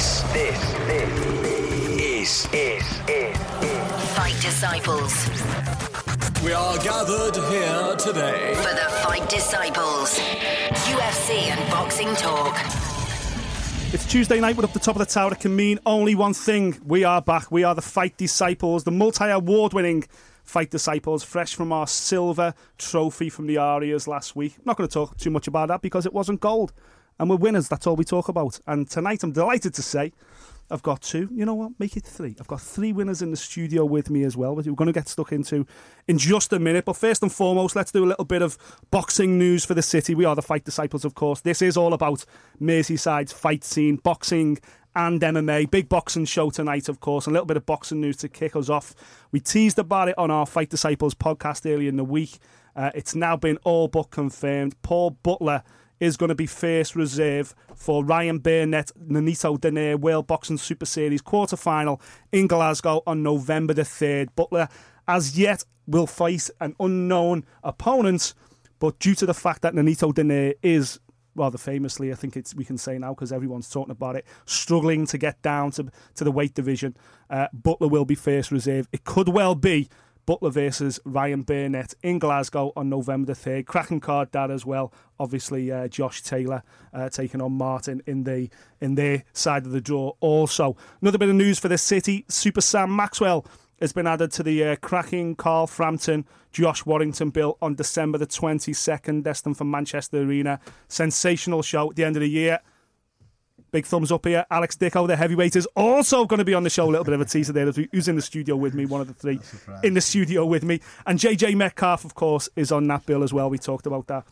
This, this, this is, is, is, is. Fight Disciples. We are gathered here today. For the Fight Disciples. UFC and boxing talk. It's Tuesday night. We're up the top of the tower. It can mean only one thing. We are back. We are the Fight Disciples, the multi award winning Fight Disciples, fresh from our silver trophy from the Arias last week. I'm not going to talk too much about that because it wasn't gold. And we're winners. That's all we talk about. And tonight, I'm delighted to say I've got two. You know what? Make it three. I've got three winners in the studio with me as well, which we're going to get stuck into in just a minute. But first and foremost, let's do a little bit of boxing news for the city. We are the Fight Disciples, of course. This is all about Merseyside's fight scene, boxing and MMA. Big boxing show tonight, of course. A little bit of boxing news to kick us off. We teased about it on our Fight Disciples podcast earlier in the week. Uh, it's now been all but confirmed. Paul Butler is going to be first reserve for Ryan Burnett, Nonito Donaire World Boxing Super Series quarter final in Glasgow on November the 3rd. Butler, as yet, will face an unknown opponent, but due to the fact that Nonito Donaire is rather famously, I think it's we can say now because everyone's talking about it, struggling to get down to to the weight division. Uh, Butler will be first reserve. It could well be Butler versus Ryan Burnett in Glasgow on November the 3rd. Cracking card that as well. Obviously, uh, Josh Taylor uh, taking on Martin in the in their side of the draw. Also, another bit of news for the city: Super Sam Maxwell has been added to the uh, cracking Carl Frampton, Josh Warrington bill on December the 22nd, destined for Manchester Arena. Sensational show at the end of the year. Big thumbs up here. Alex Dicko, the heavyweight, is also going to be on the show. A little bit of a teaser there. Who's in the studio with me? One of the three in the studio with me. And JJ Metcalf, of course, is on that bill as well. We talked about that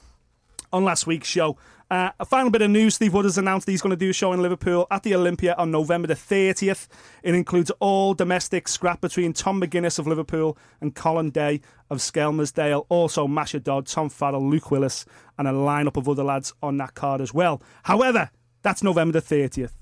on last week's show. Uh, a final bit of news Steve Wood has announced he's going to do a show in Liverpool at the Olympia on November the 30th. It includes all domestic scrap between Tom McGuinness of Liverpool and Colin Day of Skelmersdale. Also, Masha Dodd, Tom Farrell, Luke Willis, and a lineup of other lads on that card as well. However, that's November the 30th.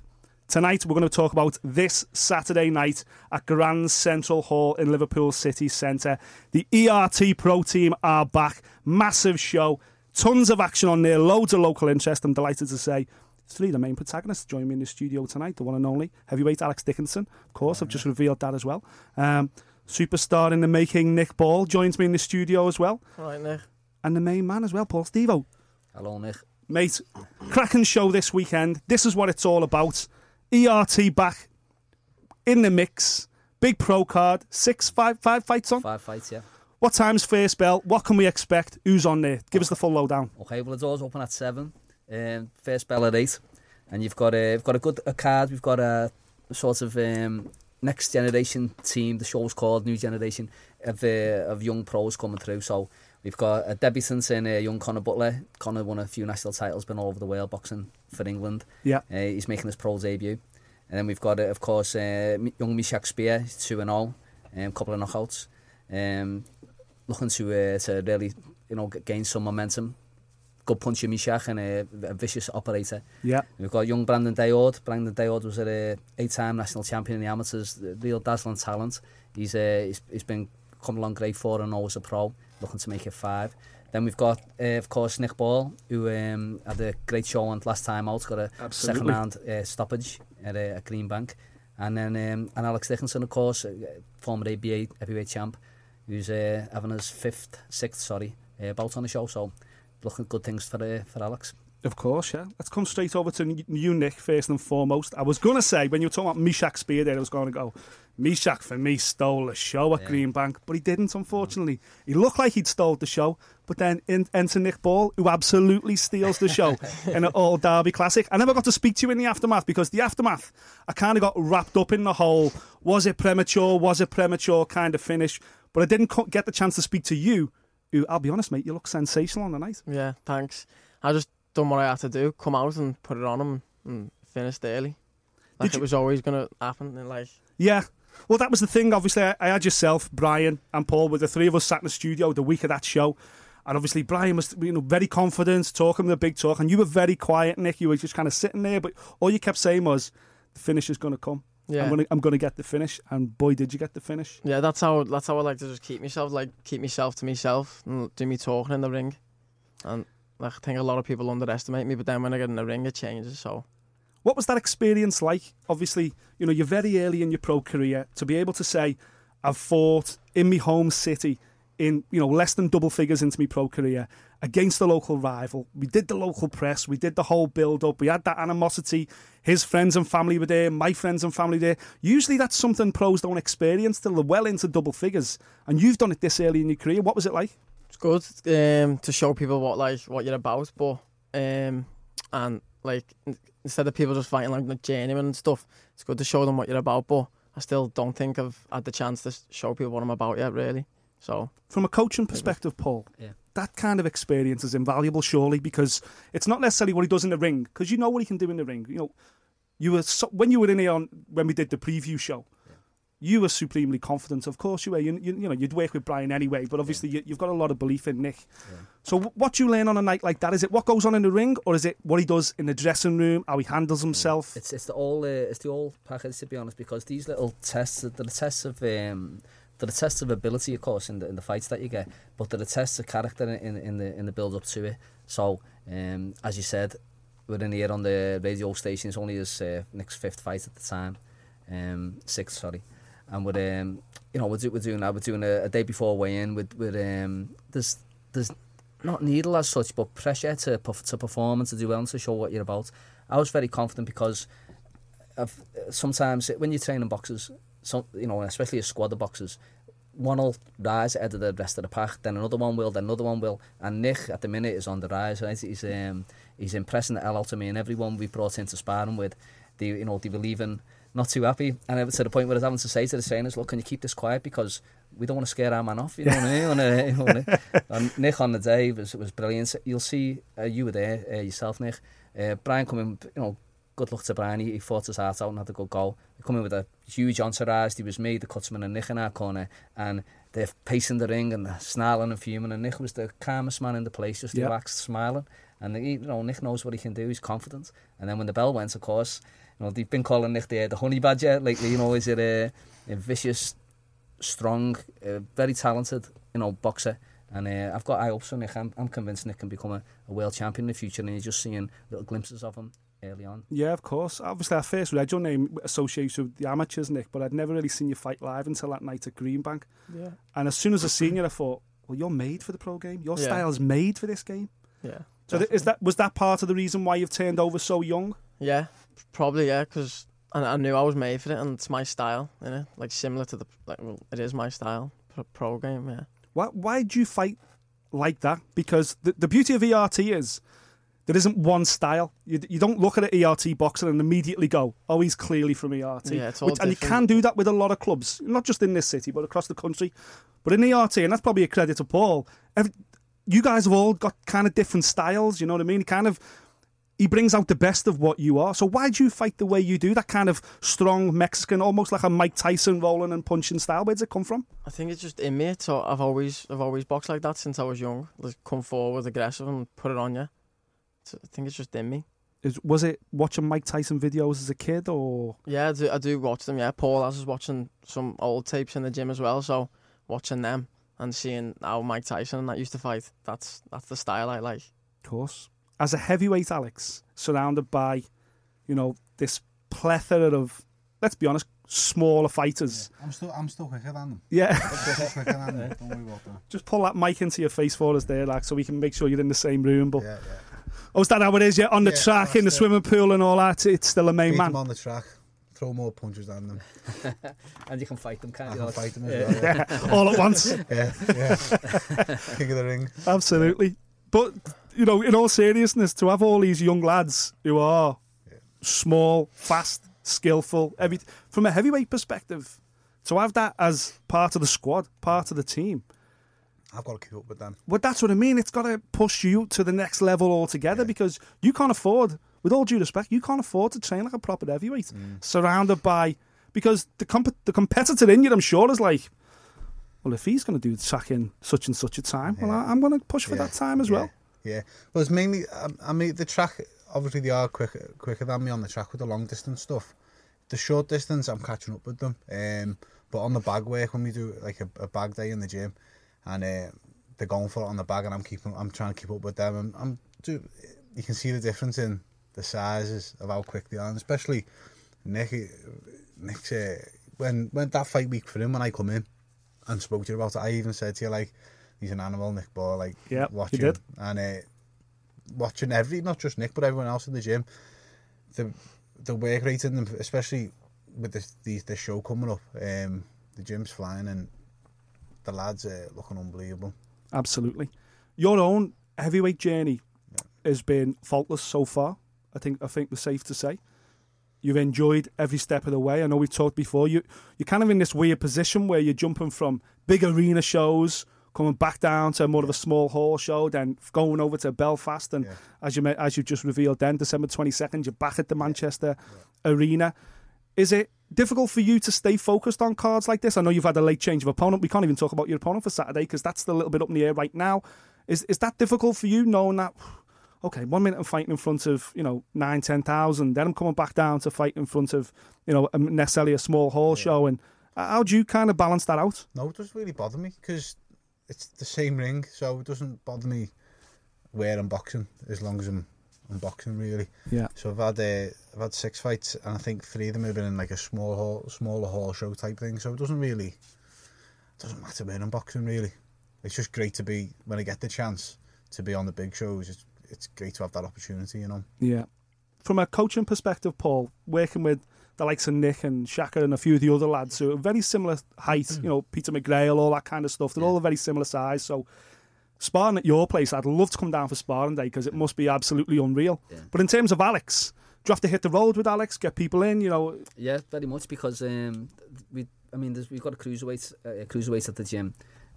Tonight, we're going to talk about this Saturday night at Grand Central Hall in Liverpool City Centre. The ERT Pro team are back. Massive show. Tons of action on there. Loads of local interest. I'm delighted to say three of the main protagonists join me in the studio tonight. The one and only heavyweight Alex Dickinson. Of course, I've just revealed that as well. Um, superstar in the making, Nick Ball, joins me in the studio as well. All right, Nick. And the main man as well, Paul Stevo. Hello, Nick. Mate, cracking show this weekend. This is what it's all about. ERT back in the mix. Big pro card. Six, five, five fights on. Five fights, yeah. What time's first bell? What can we expect? Who's on there? Give us the full lowdown. Okay, well, the doors open at seven. Um, first bell at eight, and you've got a, you've got a good a card. We've got a sort of um, next generation team. The show's called New Generation of uh, of young pros coming through. So we've got a debutant in uh, young Connor Butler. Connor won a few national titles, been all over the world boxing for England. Yeah, uh, he's making his pro debut. And then we've got, uh, of course, uh, young Mishak Spear, 2 and 0, a um, couple of knockouts. Um, looking to uh, to really you know gain some momentum. Good puncher Mishak and a, a vicious operator. Yeah. We've got young Brandon Daord. Brandon Daord was a eight-time national champion in the amateurs, real dazzling talent. He's uh, he's, he's been come along great for and always a pro, looking to make it five. Then we've got, uh, of course, Nick Ball, who um, had a great show on last time out, got a Absolutely. second round uh, stoppage at, uh, at Greenbank. And then um, and Alex Dickinson, of course, uh, former ABA heavyweight champ, who's uh, having his fifth, sixth, sorry, uh, bout on the show. So looking good things for uh, for Alex. Of course, yeah. Let's come straight over to you, Nick, first and foremost. I was going to say, when you were talking about Mishak Spear there, I was going to go, Mishak, for me, stole the show at Yeah. Greenbank, but he didn't, mm. unfortunately. He looked like he'd stole the show, but then in, enter Nick Ball, who absolutely steals the show in an all Derby classic. I never got to speak to you in the aftermath because the aftermath, I kind of got wrapped up in the whole was it premature, was it premature kind of finish, but I didn't get the chance to speak to you, who, I'll be honest, mate, you look sensational on the night. Yeah, thanks. I just done what I had to do, come out and put it on him and finished early. Like Did it you- was always going to happen. Like, Yeah. Well, that was the thing. Obviously, I, I had yourself, Brian, and Paul, with the three of us sat in the studio the week of that show. And obviously, Brian was you know very confident, talking the big talk, and you were very quiet, Nick. You were just kind of sitting there, but all you kept saying was, "The finish is going to come. yeah. I'm going to I'm to get the finish." And boy, did you get the finish! Yeah, that's how that's how I like to just keep myself, like keep myself to myself and do me talking in the ring. And like, I think a lot of people underestimate me, but then when I get in the ring, it changes. So What was that experience like? Obviously, you know, you're very early in your pro career to be able to say, I've fought in my home city in, you know, less than double figures into my pro career against the local rival. We did the local press, we did the whole build up, we had that animosity. His friends and family were there, my friends and family there. Usually that's something pros don't experience till they're well into double figures. And you've done it this early in your career. What was it like? It's good um, to show people what like what you're about, but um, and like instead of people just fighting like the journeyman and stuff, it's good to show them what you're about. But I still don't think I've had the chance to show people what I'm about yet, really. So From a coaching perspective, Paul, Yeah. that kind of experience is invaluable, surely, because it's not necessarily what he does in the ring, because you know what he can do in the ring. You know, you were so, when you were in here on when we did the preview show. You were supremely confident, of course you were. You, you, you know, you'd work with Brian anyway, but obviously you, you've got a lot of belief in Nick. So, wh- what you learn on a night like that? Is it what goes on in the ring, or is it what he does in the dressing room, how he handles himself? It's it's the all uh, it's the all package to be honest because these little tests the tests of um they're the tests of ability of course in the in the fights that you get but they're the tests of character in, in, in the in the build up to it so um as you said we're in here on the radio station it's only his uh, next fifth fight at the time um sixth sorry and we're um you know we're, we're doing that we're doing a, a day before weigh in with with um there's there's not needle as such but pressure to to perform and to do well and to show what you're about I was very confident because of sometimes when you're training boxers, some you know, especially a squad of boxers, one will rise ahead of the rest of the pack, then another one will, then another one will. And Nick at the minute is on the rise. Right? He's um, he's impressing the hell out of me, and everyone we brought into sparring with, they you know they were leaving not too happy. And it was to the point where I was having to say to the trainers, look, can you keep this quiet? Because we don't want to scare our man off, you know what I mean? You know and Nick on the day was, was brilliant. You'll see, uh, you were there uh, yourself, Nick. Uh, Brian coming, you know, good luck to Brian. He, he fought his heart out and had a good goal. He come in with a huge entourage. He was me, the cutsman and Nick in our corner. And they're pacing the ring and they're snarling and fuming. And Nick was the calmest man in the place, just yep. relaxed, smiling. And he, you know, Nick knows what he can do. He's confident. And then when the bell went, of course, you know, they've been calling Nick the, the honey badger lately. You know, is it a, a vicious, strong, uh, very talented, you know, boxer. And uh, I've got high hopes for Nick. I'm, I'm convinced Nick can become a, a world champion in the future. And you're just seeing little glimpses of him early on. Yeah, of course. Obviously, I first read your name associated with the amateurs, Nick, but I'd never really seen you fight live until that night at Greenbank. yeah, And as soon as I seen you, I thought, well, you're made for the pro game. Your Yeah. style's made for this game. yeah. So th- is that was that part of the reason why you've turned over so young? Yeah, probably yeah, because I, I knew I was made for it, and it's my style, you know, like similar to the like well, it is my style pro, game. Yeah, Why why do you fight like that? Because the, the beauty of ERT is there isn't one style. You, you don't look at an ERT boxer and immediately go, oh, he's clearly from ERT. Yeah, it's all Which- and you can do that with a lot of clubs, not just in this city, but across the country. But in ERT, and that's probably a credit to Paul, every, you guys have all got kind of different styles, you know what I mean? Kind of, he brings out the best of what you are. So why do you fight the way you do? That kind of strong Mexican, almost like a Mike Tyson rolling and punching style. Where does it come from? I think it's just in me. So I've always I've always boxed like that since I was young. Like come forward aggressive and put it on you. So I think it's just in me. Is, was it watching Mike Tyson videos as a kid or? Yeah, I do, I do watch them. Yeah, Paul has us watching some old tapes in the gym as well. So watching them and seeing how Mike Tyson and that used to fight. That's that's the style I like. Of course. As a heavyweight, Alex, surrounded by, you know, this plethora of, let's be honest, smaller fighters. I'm still, I'm still quicker than them. Yeah. Quicker than them. Don't worry about that. Just pull that mic into your face for us there, like, so we can make sure you're in the same room. But Yeah, yeah. oh, is that how it is? Yeah, on the Yeah, track, in the it. swimming pool and all that. It's still a main Beat man. them on the track. Throw more punches than them. And you can fight them, can't I you? can fight them Yeah. as well. Yeah, all at once. yeah. yeah. King of the ring. Absolutely. But, you know, in all seriousness, to have all these young lads who are small, fast, skillful, every, from a heavyweight perspective, to have that as part of the squad, part of the team, I've got to keep up with them. Well, that's what I mean. It's got to push you to the next level altogether because you can't afford, with all due respect, you can't afford to train like a proper heavyweight, mm. surrounded by because the comp- the competitor in you, I'm sure, is like, well, if he's going to do the track in such and such a time, well, I, I'm going to push for Yeah, that time as yeah, well. Yeah. Well, it's mainly, um, I mean, the track, obviously they are quicker, quicker than me on the track with the long distance stuff. The short distance, I'm catching up with them. Um, but on the bag work, when we do like a, a bag day in the gym, and uh, they're going for it on the bag, and I'm keeping, I'm trying to keep up with them. And I'm do, you can see the difference in the sizes of how quick they are, and especially Nick. Nick's uh, when when that fight week for him when I come in and spoke to you about it, I even said to you like, he's an animal, Nick Ball. Like, you watching and uh, watching every not just Nick but everyone else in the gym. The the work rate in them, especially with this these this show coming up, um, the gym's flying and the lads are looking unbelievable. Absolutely. Your own heavyweight journey has been faultless so far. I think I think we're safe to say. You've enjoyed every step of the way. I know we've talked before. You you're kind of in this weird position where you're jumping from big arena shows, coming back down to more of a small hall show, then going over to Belfast, and Yeah. as you as you just revealed, then December twenty second, you're back at the Manchester Arena. Is it difficult for you to stay focused on cards like this? I know you've had a late change of opponent. We can't even talk about your opponent for Saturday because that's still a little bit up in the air right now. Is is that difficult for you, knowing that? Okay, one minute I'm fighting in front of you know nine, ten thousand, then I'm coming back down to fight in front of you know necessarily a small hall show, and how do you kind of balance that out? No, it doesn't really bother me because it's the same ring, so it doesn't bother me where I'm boxing as long as I'm, I'm boxing really. Yeah, So I've had uh, I've had six fights, and I think three of them have been in like a small hall, smaller hall show type thing. So it doesn't really doesn't matter where I'm boxing really. It's just great to be when I get the chance to be on the big shows. It's it's great to have that opportunity, you know. yeah. From a coaching perspective, Paul, working with the likes of Nick and Shaka and a few of the other lads who are very similar height, you know, Peter McGrail, all that kind of stuff. They're all a very similar size. So sparring at your place, I'd love to come down for sparring day because it must be absolutely unreal. But in terms of Alex, do you have to hit the road with Alex, get people in? You know, Yeah, very much because um, we, I mean, we've got a cruiserweight, uh, a cruiserweight at the gym,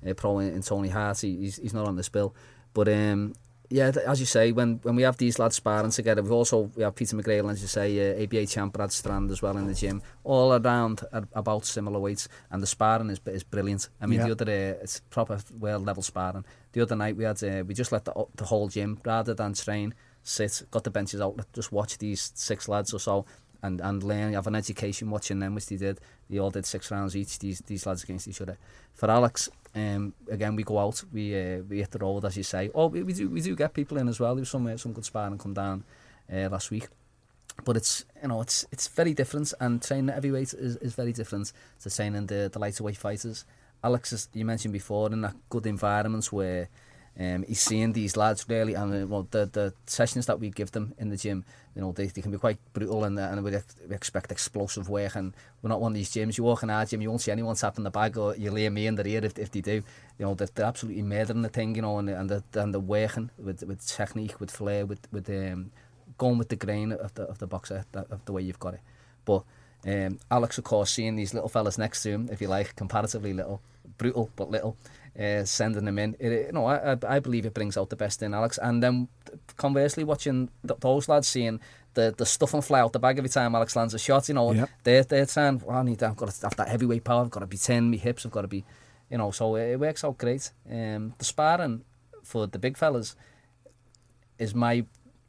uh, pro in, in Tony Hart. He, he's, he's not on this bill, but um, yeah, as you say, when when we have these lads sparring together, we also we have Peter McGrail, as you say, uh, ABA champ Brad Strand as well in the gym, all around at about similar weights, and the sparring is is brilliant. I mean, Yeah. the other day, it's proper world level sparring. The other night we had uh, we just let the the whole gym rather than train sit, got the benches out, just watch these six lads or so and, and learn, have an education watching them, which they did. They all did six rounds each, these these lads against each other. For Alex, um, again, we go out, we uh, we hit the road, as you say. Oh, we, we do we do get people in as well. There was some, uh, some good sparring come down uh, last week. But it's you know it's it's very different, and training heavyweight is, is very different to training the the lighter weight fighters. Alex, as you mentioned before, in that good environments where um, he's seeing these lads really and uh, well, the, the sessions that we give them in the gym you know they, they can be quite brutal and, uh, and we, we expect explosive work and we're not one of these gyms. You walk in our gym you won't see anyone tapping the bag or you lay me in their ear if, if they do. You know they're, they're absolutely murdering the thing you know and, and, the, and the working with, with technique with flair with, with um, going with the grain of the, of the boxer that, of the way you've got it. But um, Alex of course seeing these little fellas next to him if you like comparatively little brutal but little uh, sending them in. It, you know, I, I- believe it brings out the best in Alex. And then conversely, watching th- those lads seeing the the stuff and fly out the bag every time Alex lands a shot, you know, Yeah. they're they're saying, well, I need, I've got to have that heavyweight power. I've got to be ten, my hips, I've got to be, you know. So it, it works out great. Um, the sparring for the big fellas is my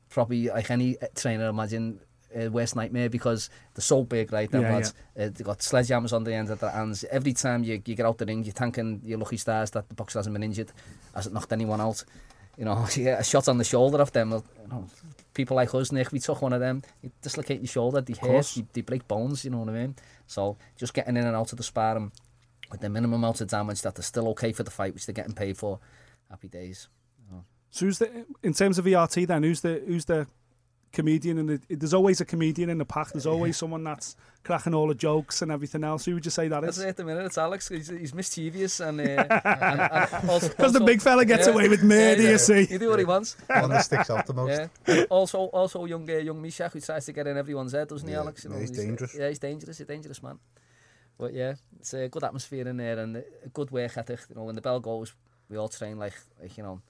probably like any trainer imagine uh, worst nightmare because they're so big, right? Them Yeah, lads, Uh, they got sledgehammers on the end of their hands. Every time you, you get out the ring, you're thanking your lucky stars that the boxer hasn't been injured, hasn't knocked anyone out. You know, you get a shot on the shoulder of them. You know, people like us, Nick, we took one of them. You dislocate your shoulder, they hurt, they, they break bones. You know what I mean? So just getting in and out of the sparring with the minimum amount of damage that they're still okay for the fight, which they're getting paid for. Happy days. So who's the in terms of ERT then? Who's the who's the comedian? And the, there's always a comedian in the pack. There's always someone that's cracking all the jokes and everything else. Who would you say that That's it at the minute. It's Alex. He's, he's mischievous and, uh, and, and also Because the big fella gets Yeah. away with murder, Yeah, you see. He do what he wants. One that sticks out the most. Yeah. Also, also young uh, young Mishak who tries to get in everyone's head, doesn't he, Yeah, Alex? yeah, he's dangerous. Yeah, he's dangerous. He's a dangerous man. But yeah, it's a good atmosphere in there and a good work ethic. You know, when the bell goes, we all train like like you know,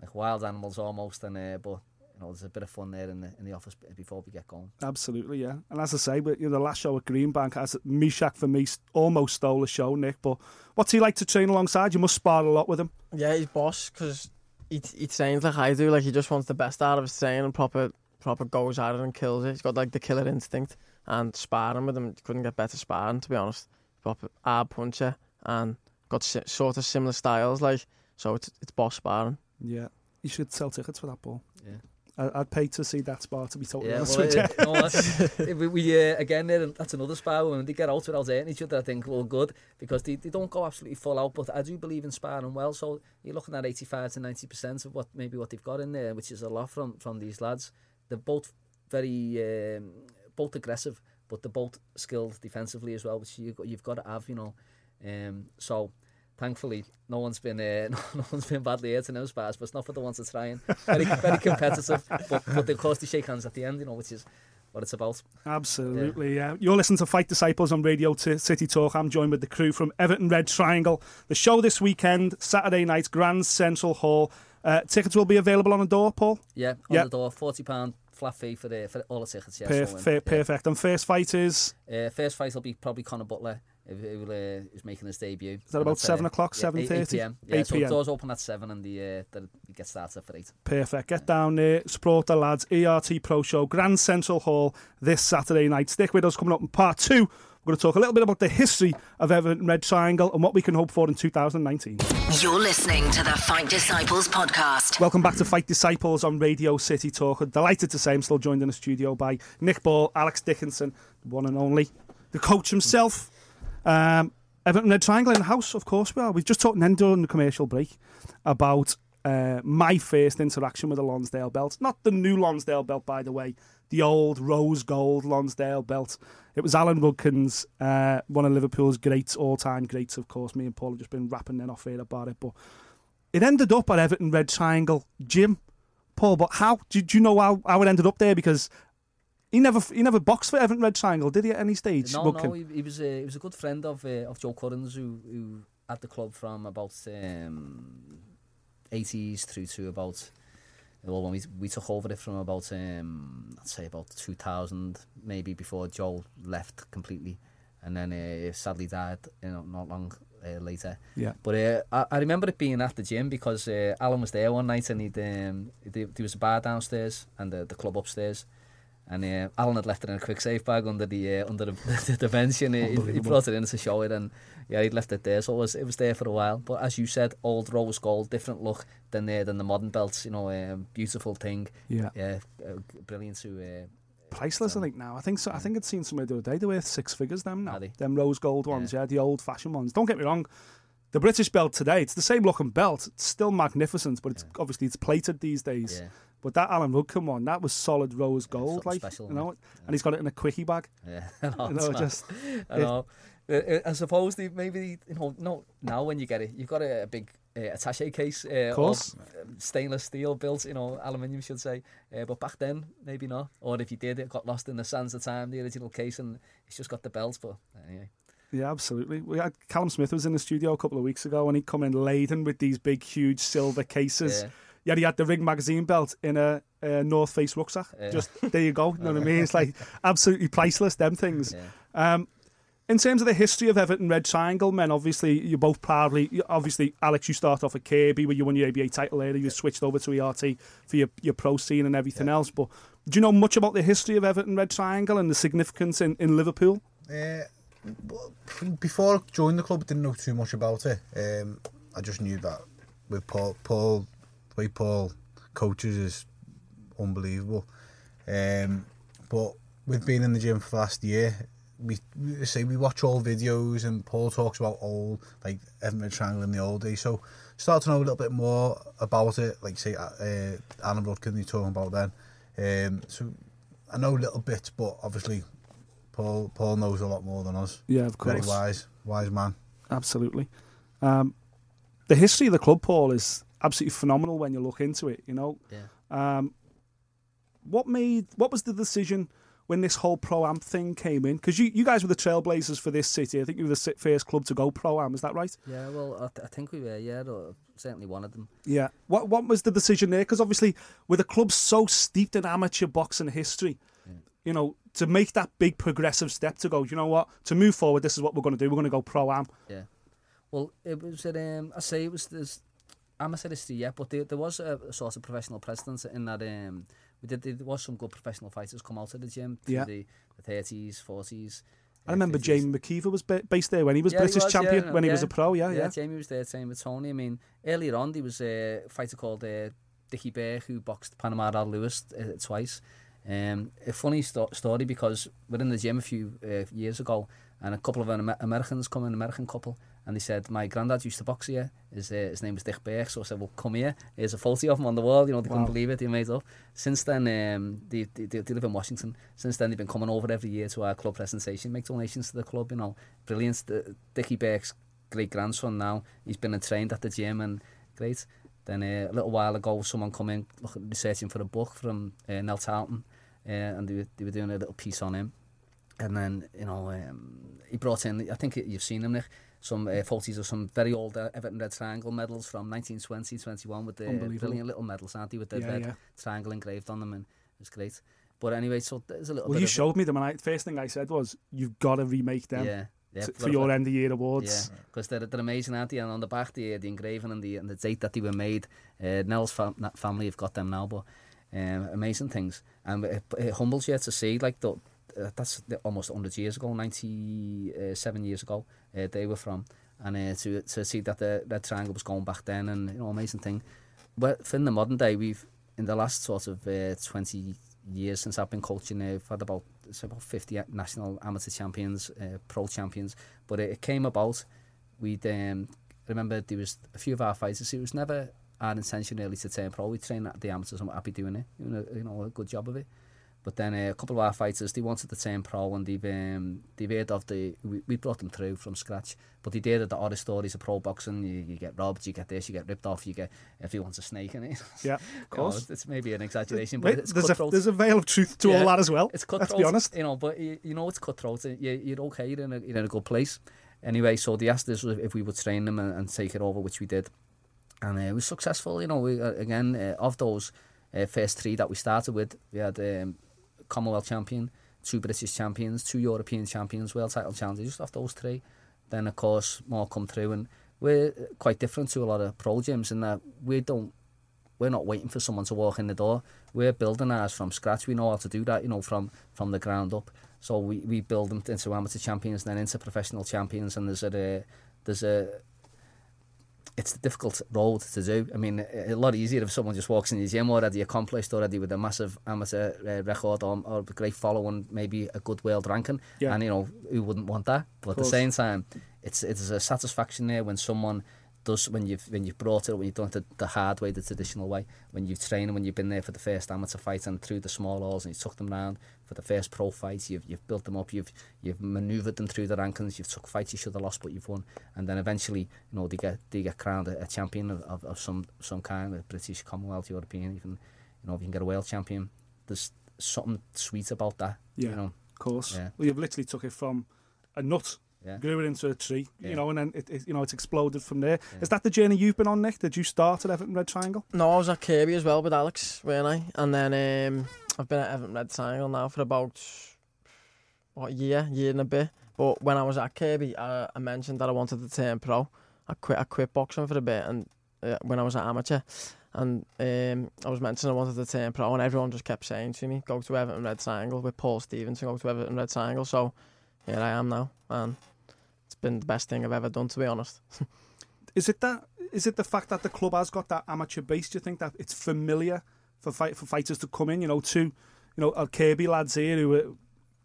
like wild animals almost. And uh, but you know, there's a bit of fun there in the in the office before we get going. Absolutely, yeah. And as I say, but you know, the last show at Greenbank, as Mishak for me, almost stole the show, Nick. But what's he like to train alongside? You must spar a lot with him. Yeah, he's boss because he, he trains like I do. Like he just wants the best out of his training and proper proper goes at it and kills it. He's got like the killer instinct and sparring with him. You couldn't get better sparring to be honest. Proper hard puncher and got si- sort of similar styles. Like so, it's it's boss sparring. Yeah, you should sell tickets for that ball. Yeah. I'd pay to see that spar, to be totally Yeah, honest well, with you. uh, no, that's- we, we uh, again, that's another spar when they get out without hurting each other. I think well, good because they, they don't go absolutely full out. But I do believe in sparring well. So you're looking at 85 to 90 percent of what maybe what they've got in there, which is a lot from from these lads. They're both very um, both aggressive, but they're both skilled defensively as well, which you you've got to have, you know. Um, so. Thankfully, no one's been uh, no, no one's been badly hurt in those bars, but it's not for the ones that's trying. Very very competitive, but, but of course they shake hands at the end, you know, which is what it's about. Absolutely, yeah. You're listening to Fight Disciples on Radio T- City Talk. I'm joined with the crew from Everton Red Triangle. The show this weekend, Saturday night, Grand Central Hall. Uh, tickets will be available on the door, Paul. Yeah, on Yeah. the door, forty pound flat fee for the for all the tickets. Yeah, Perf- so, um, fair- yeah. Perfect. And first fight is Uh, first fight will be probably Conor Butler, who, who uh, is making his debut. Is that about 7 o'clock, yeah, 8, 7:30? p.m. Yeah, 8 so p.m. doors open at seven, and the uh, the it gets started for eight. perfect. Get down there, support the lads. ERT Pro Show, Grand Central Hall this Saturday night. Stick with us coming up in part two. We're going to talk a little bit about the history of Everton Red Triangle and what we can hope for in 2019. You're listening to the Fight Disciples podcast. Welcome back to Fight Disciples on Radio City Talk. I'm delighted to say I'm still joined in the studio by Nick Ball, Alex Dickinson, the one and only, the coach himself. Um, Everton Red Triangle in the house, of course we are. We've just talked then during the commercial break about uh, my first interaction with the Lonsdale belt. Not the new Lonsdale belt, by the way, the old rose gold Lonsdale belt. It was Alan Rudkin's, uh, one of Liverpool's greats, all-time greats, of course. Me and Paul have just been rapping then off here about it, but it ended up at Everton Red Triangle Gym, Paul. But how did you know how, how it ended up there? Because he never he never boxed for Everton Red Triangle, did he? At any stage? No, no, he, he was a he was a good friend of uh, of Joe Currans, who who at the club from about um, 80s through to about well when we we took over it from about um, I'd say about 2000 maybe before Joe left completely, and then uh, sadly died you know not long uh, later. Yeah. But uh, I, I remember it being at the gym because uh, Alan was there one night and he'd um, there, there was a bar downstairs and the, the club upstairs. And uh, Alan had left it in a Kwik Save bag under the uh, under the, the, the bench, and he, he brought it in to show it. And yeah, he'd left it there, so it was it was there for a while. But as you said, old rose gold, different look than the than the modern belts. You know, um, beautiful thing. Yeah. yeah, uh, brilliant to. Uh, Priceless, I think now. I think so. I think I'd seen somewhere the other day. They're worth six figures. Them now. Them rose gold ones, yeah, the old fashioned ones. Don't get me wrong. The British belt today, it's the same looking belt. It's still magnificent, but it's obviously it's plated these days. Yeah. But that Alan Rudkin one, that was solid rose gold, something like special, you know, wasn't and he's got it in a quickie bag. yeah, I know, You know, just I know. Uh, I suppose they maybe you know no now when you get it you've got a, a big uh, attaché case uh, Course. of stainless steel built you know aluminium should say uh, but back then maybe not or if you did it got lost in the sands of time the original case and it's just got the belt but anyway Yeah, absolutely. We had Callum Smith was in the studio a couple of weeks ago, and he'd come in laden with these big, huge silver cases. Yeah. Yeah, he had the Ring magazine belt in a, a North Face rucksack. Yeah. Just there you go. You know what I mean? It's like absolutely priceless. Them things. yeah Um, in terms of the history of Everton Red Triangle, men, obviously you're both proudly. Obviously, Alex, you start off at Kirkby where you won your ABA title later. You switched over to ERT for your, your pro scene and everything else. But do you know much about the history of Everton Red Triangle and the significance in, in Liverpool? Uh, before I joined the club, I didn't know too much about it. Um, I just knew that with Paul, Paul, the way Paul coaches is unbelievable. Um, but with being in the gym for the last year, we, we say we watch old videos and Paul talks about old like Everton Triangle in the old days. So start to know a little bit more about it. Like say uh, uh, Alan Rudkin, you talking about then. Um, so I know a little bit, but obviously Paul Paul knows a lot more than us. Yeah, of Very course. wise, wise man. Absolutely. Um, the history of the club, Paul, is absolutely phenomenal when you look into it. You know, yeah um, what made what was the decision when this whole pro am thing came in? Because you, you guys were the trailblazers for this city. I think you were the first club to go pro am. Is that right? yeah well I, th- I think we were yeah or certainly one of them Yeah. What what was the decision there? Because obviously, with a club so steeped in amateur boxing history, you know, to make that big progressive step to go, you know what, to move forward, this is what we're going to do. We're going to go pro am. Yeah. Well, it was at, um, I say it was this amateur yeah, but there, there was a, sort of professional precedence in that um, we did there was some good professional fighters come out of the gym through Yeah. the, the 30s, 40s. I remember 50s. Jamie McKeever was ba- based there when he was Yeah, he British was, champion, yeah, when he was a pro. Yeah, yeah. Jamie was there, same with Tony. I mean, earlier on, there was a fighter called uh, Dickie Bear, who boxed Panama Al Lewis uh, twice. Um, a funny sto- story because we're in the gym a few uh, years ago, and a couple of Amer- Americans come, an American couple, and they said, my granddad used to box here. His, uh, his name was Dick Bear. So I said, well, come here. Here's a photo of him on the wall. You know, they couldn't believe it. They made up. Since then, um, they, they, they, live in Washington. Since then, they've been coming over every year to our club presentation, make donations to the club, you know. Brilliant. The, Dickie Bear's great-grandson now, he's been trained at the gym and great. Then uh, a little while ago, someone come in looking, researching for a book from uh, Nel Tarleton, uh, and they were, they were doing a little piece on him. And then, you know, um, he brought in, I think you've seen him, Nick, some uh, photos of some very old uh, Everton Red Triangle medals from 1920, 21 with the brilliant little medals, aren't they, with the Yeah, red yeah. triangle engraved on them, and it was great. But anyway, so there's a little Well, you showed me them, and I, first thing I said was, you've got to remake them Yeah, yeah. for your end of year Yeah, awards. because they're, they're amazing, aren't they? And on the back, the, the engraving and the, and the date that they were made, uh, Nell's fam- that family have got them now, but um, amazing things. And it, it humbles you to see, like, the, uh, that's the, almost 100 years ago, 97 years ago, uh, they were from. And uh, to, to see that the Red Triangle was going back then, and, you know, amazing thing. But in the modern day, we've, in the last sort of uh, 20 years since I've been coaching, uh, we've had about, it's about 50 national amateur champions, pro champions. But it, it came about we'd um, remember there was a few of our fighters. It was never our intention really to turn pro. We train at the amateurs and we're happy doing it. You know, you know, a good job of it. But then uh, a couple of our fighters, they wanted to turn pro and they've um, they've heard of the we, we brought them through from scratch. But they of the horror stories of pro boxing. You, you get robbed, you get this, you get ripped off, you get everyone's a snake in it. Yeah, of You know, course. it's maybe an exaggeration, but Wait, it's there's, a, there's a veil of truth to Yeah, all that as well. It's Let's be honest. you know, but you, you know it's cutthroat. You, you're okay, you're in, a, you're in a good place. Anyway, so they asked us if we would train them and, and take it over, which we did. And uh, it was successful, you know, we, uh, again, uh, of those uh, first three that we started with, we had um, Commonwealth champion, two British champions, two European champions, world title challengers, just off those three. Then, of course, more come through, and we're uh, quite different to a lot of pro gyms in that we don't we're not waiting for someone to walk in the door. We're building ours from scratch. We know how to do that, you know, from from the ground up. So we, we build them into amateur champions, then into professional champions, and there's a uh, there's a it's a difficult role to do. I mean, a lot easier if someone just walks in the gym already accomplished already with a massive amateur uh, record or, or a great following, maybe a good world ranking. Yeah. And you know, who wouldn't want that? But at the same time, it's it's a satisfaction there when someone does when you've when you've brought it when you've done it the, the hard way, the traditional way, when you've trained when you've been there for the first amateur fight and through the small halls and you took them round for the first pro fight, you've you've built them up, you've you've manoeuvred them through the rankings, you've took fights you should have lost but you've won, and then eventually you know they get they get crowned a, a champion of, of, of some some kind, a British, Commonwealth, European, even you know if you can get a world champion, there's something sweet about that. Yeah. you know, Of course. Yeah. Well, you've literally took it from a nut, Yeah. grew it into a tree, Yeah. you know, and then it, it, you know it's exploded from there. Is that the journey you've been on, Nick? Did you start at Everton Red Triangle? No, I was at Kirkby as well with Alex, weren't I? And then um, I've been at Everton Red Triangle now for about what year, year and a bit. But when I was at Kirkby, I, I mentioned that I wanted to turn pro. I quit. I quit boxing for a bit, and uh, when I was at amateur, and um, I was mentioning I wanted to turn pro, and everyone just kept saying to me, "Go to Everton Red Triangle with Paul Stevenson. Go to Everton Red Triangle." So here I am now, and it's been the best thing I've ever done, to be honest. Is it that? Is it the fact that the club has got that amateur base? Do you think that it's familiar for fight for fighters to come in? You know, two, you know, our Kirkby lads here who are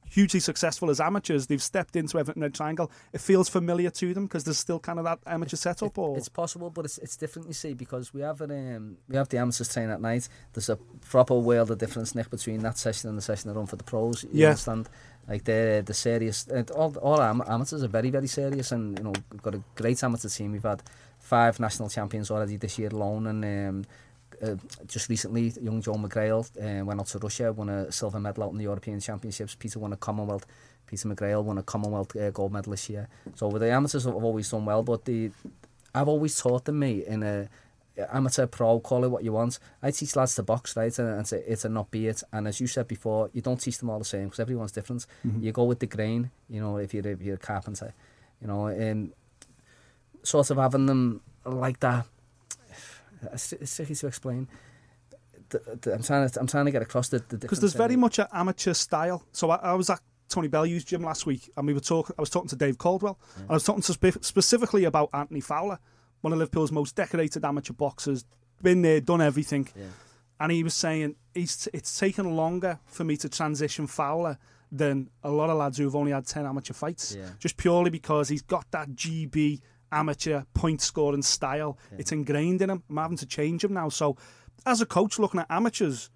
hugely successful as amateurs. They've stepped into Everton Red Triangle. It feels familiar to them because there's still kind of that amateur setup. Or It's possible, but it's it's different. You see, because we have an um, we have the amateurs train at night. There's a proper world of difference, Nick, between that session and the session they run for the pros. You Yeah. understand? Like the the serious. All all am- amateurs are very very serious, and you know we've got a great amateur team. We've had five national champions already this year alone, and. Um, uh, just recently, young Joe McGrail uh, went out to Russia, won a silver medal out in the European Championships. Peter won a Commonwealth. Peter McGrail won a Commonwealth uh, gold medal this year. So with the amateurs I've always done well, but the I've always taught them, me in a amateur pro, call it what you want. I teach lads to box, right, and, and say it's a not be it. And as you said before, you don't teach them all the same because everyone's different. You go with the grain, you know, if you're, if you're a carpenter, you know, and sort of having them like that. It's, it's tricky to explain. The, the, I'm trying to I'm trying to get across the the because there's difference very much an amateur style. So I, I was at Tony Bellew's gym last week, and we were talking. I was talking to Dave Coldwell, and I was talking to spe- specifically about Anthony Fowler, one of Liverpool's most decorated amateur boxers, been there, done everything. Yeah. And he was saying he's it's taken longer for me to transition Fowler than a lot of lads who've only had 10 amateur fights. Yeah. Just purely because he's got that GB amateur point scoring style. It's ingrained in him. I'm having to change him now. So, as a coach looking at amateurs,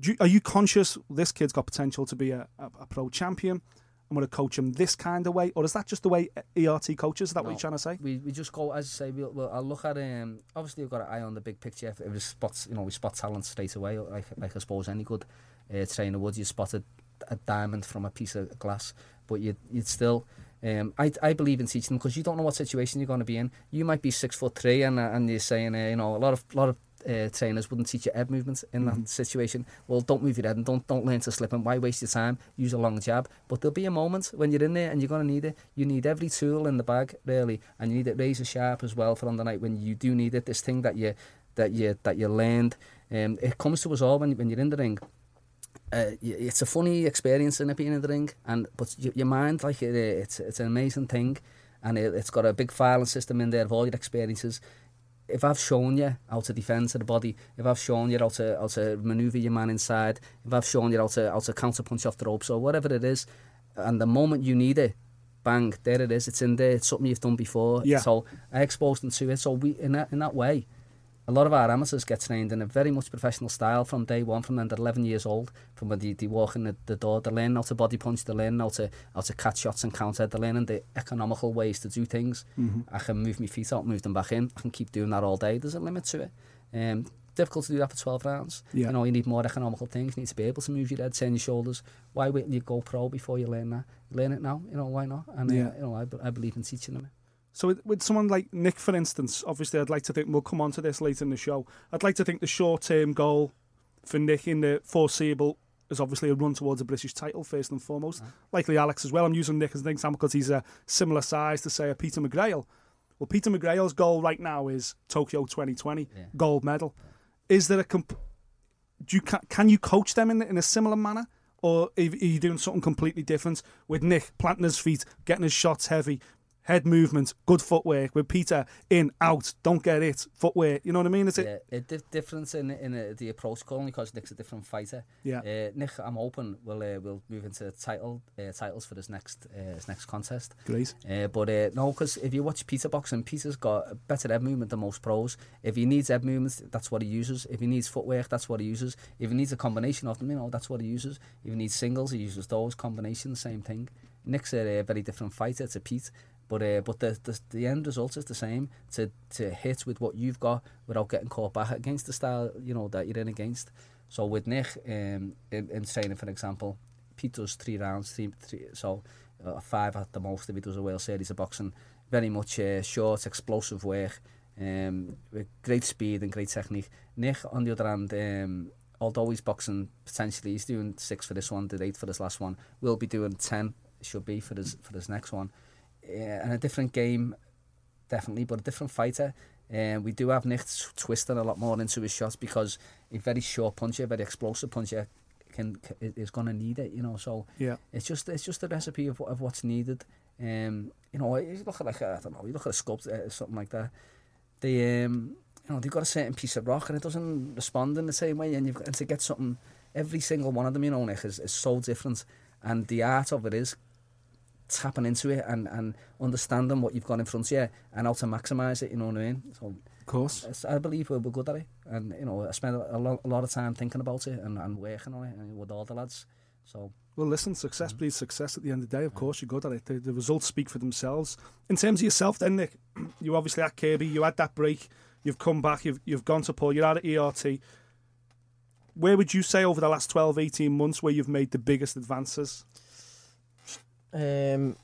do you, are you conscious this kid's got potential to be a, a, a pro champion? I'm going to coach him this kind of way, or is that just the way ERT coaches? Is that what you're trying to say? We, we just go as I say. We'll, we'll, I'll look at um. Obviously, we've got an eye on the big picture. If, if we spots, you know, we spot talent straight away. Like like I suppose any good uh, trainer would. You spotted a diamond from a piece of glass, but you you'd still. Um, I I believe in teaching them because you don't know what situation you're going to be in. You might be six foot three, and uh, and you're saying, uh, you know, a lot of lot of uh, trainers wouldn't teach you head movements in that situation. Well, don't move your head and don't don't learn to slip and why waste your time? Use a long jab. But there'll be a moment when you're in there and you're going to need it. You need every tool in the bag really, and you need it razor sharp as well for on the night when you do need it. This thing that you that you that you learned, um, it comes to us all when when you're in the ring. Uh, it's a funny experience in it being in the ring, and but your mind, like it, it's it's an amazing thing, and it, it's got a big filing system in there of all your experiences. If I've shown you how to defend to the body, if I've shown you how to how to maneuver your man inside, if I've shown you how to how to counter punch off the ropes or whatever it is, and the moment you need it, bang, there it is. It's in there. It's something you've done before. Yeah. So I exposed them to it. So we in that in that way, a lot of our amateurs get trained in a very much professional style from day one, from when they're 11 years old, from when they, they walk in the, the door, they're learning how to body punch, they're learning how to, how to catch shots and counter, they're learning the economical ways to do things. I can move my feet out, move them back in, I can keep doing that all day. There's a limit to it. Um, difficult to do that for 12 rounds. Yeah. You know, you need more economical things, you need to be able to move your head, turn your shoulders. Why wait till you go pro before you learn that? Learn it now, you know, why not? And, Yeah. uh, you know, I, I believe in teaching them. So with, with someone like Nick, for instance, obviously I'd like to think we'll come on to this later in the show. I'd like to think the short-term goal for Nick in the foreseeable is obviously a run towards a British title first and foremost. Likely Alex as well. I'm using Nick as an example because he's a similar size to say a Peter McGrail. Well, Peter McGrail's goal right now is Tokyo 2020 Yeah. gold medal. Is there a comp- do you can, can you coach them in in a similar manner? Or are you doing something completely different with Nick planting his feet, getting his shots heavy, head movement, good footwork. With Peter in, out, don't get it, footwork. You know what I mean? Is it? Yeah, a di- difference in in uh, the approach only because Nick's a different fighter. Yeah. Uh, Nick, I'm hoping will uh, will move into title uh, titles for this next uh, his next contest. Great. Uh, but uh, no, because if you watch Peter boxing, Peter's got better head movement than most pros. If he needs head movements, that's what he uses. If he needs footwork, that's what he uses. If he needs a combination of them, you know, that's what he uses. If he needs singles, he uses those combinations. Same thing. Nick's a, uh, very different fighter to Pete. But uh, but the, the the end result is the same to to hit with what you've got without getting caught back against the style you know that you're in against. So with Nick um, in, in training, for example, Pete does three rounds, three, three so uh, five at the most if he does a World Series of boxing. Very much uh, short, explosive work, um, with great speed and great technique. Nick, on the other hand, um, although he's boxing potentially, he's doing six for this one, did eight for this last one. Will be doing ten, should be for his for this next one. Uh, and a different game, definitely, but a different fighter. Um, we do have Nick twisting a lot more into his shots because a very short puncher, very explosive puncher, can, is going to need it. You know, so Yeah. it's just it's just a recipe of, what- of what's needed. Um, you know, you look at like a, I don't know, you look at a sculpt, uh, something like that. They um, you know, they've got a certain piece of rock and it doesn't respond in the same way, and you've got and to get something. Every single one of them, you know, Nick, is, is so different, and the art of it is tapping into it and, and understanding what you've got in front of you and how to maximise it. You know what I mean? So Of course. I believe we're, we're good at it, and you know, I spend a, lo- a lot of time thinking about it and, and working on it and with all the lads. So Well, listen, success mm-hmm. breeds success at the end of the day. Of mm-hmm. course, you're good at it. The, the results speak for themselves. In terms of yourself, then, Nick, you obviously at Kirkby, you had that break, you've come back, you've, you've gone to Paul, you're out at ERT. Where would you say over the last 12, 18 months where you've made the biggest advances? Um,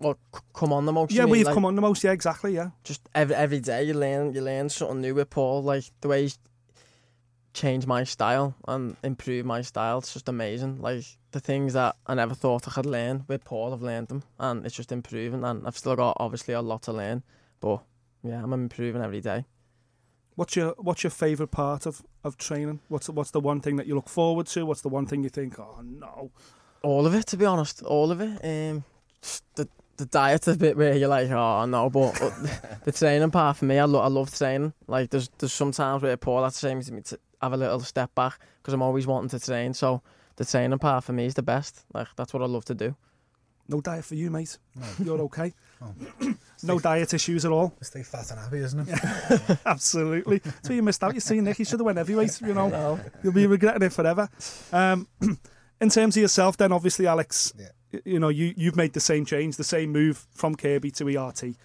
well, c- come on the most. yeah, you've like, come on the most. Yeah, exactly. Yeah. Just every every day you learn you learn something new with Paul. Like the way he's changed my style and improved my style. It's just amazing. Like the things that I never thought I could learn with Paul, I've learned them, and it's just improving. And I've still got obviously a lot to learn, but yeah, I'm improving every day. What's your What's your favourite part of, of training? What's What's the one thing that you look forward to? What's the one thing you think, oh no? All of it, to be honest, all of it. Um, the the diet's a bit where you're like, oh no, but but the training part for me, I, lo- I love training. Like there's there's some times where Paul has to say to me to have a little step back because I'm always wanting to train. So the training part for me is the best. Like that's what I love to do. No diet for you, mate. You're okay. no diet issues at all. Stay fat and happy, isn't it? Absolutely. So you missed out. You see, Nick, you should have went heavyweight. You know, you'll be regretting it forever. Um, in terms of yourself, then obviously, Alex, Yeah. you know, you you've made the same change, the same move from Kirkby to ERT.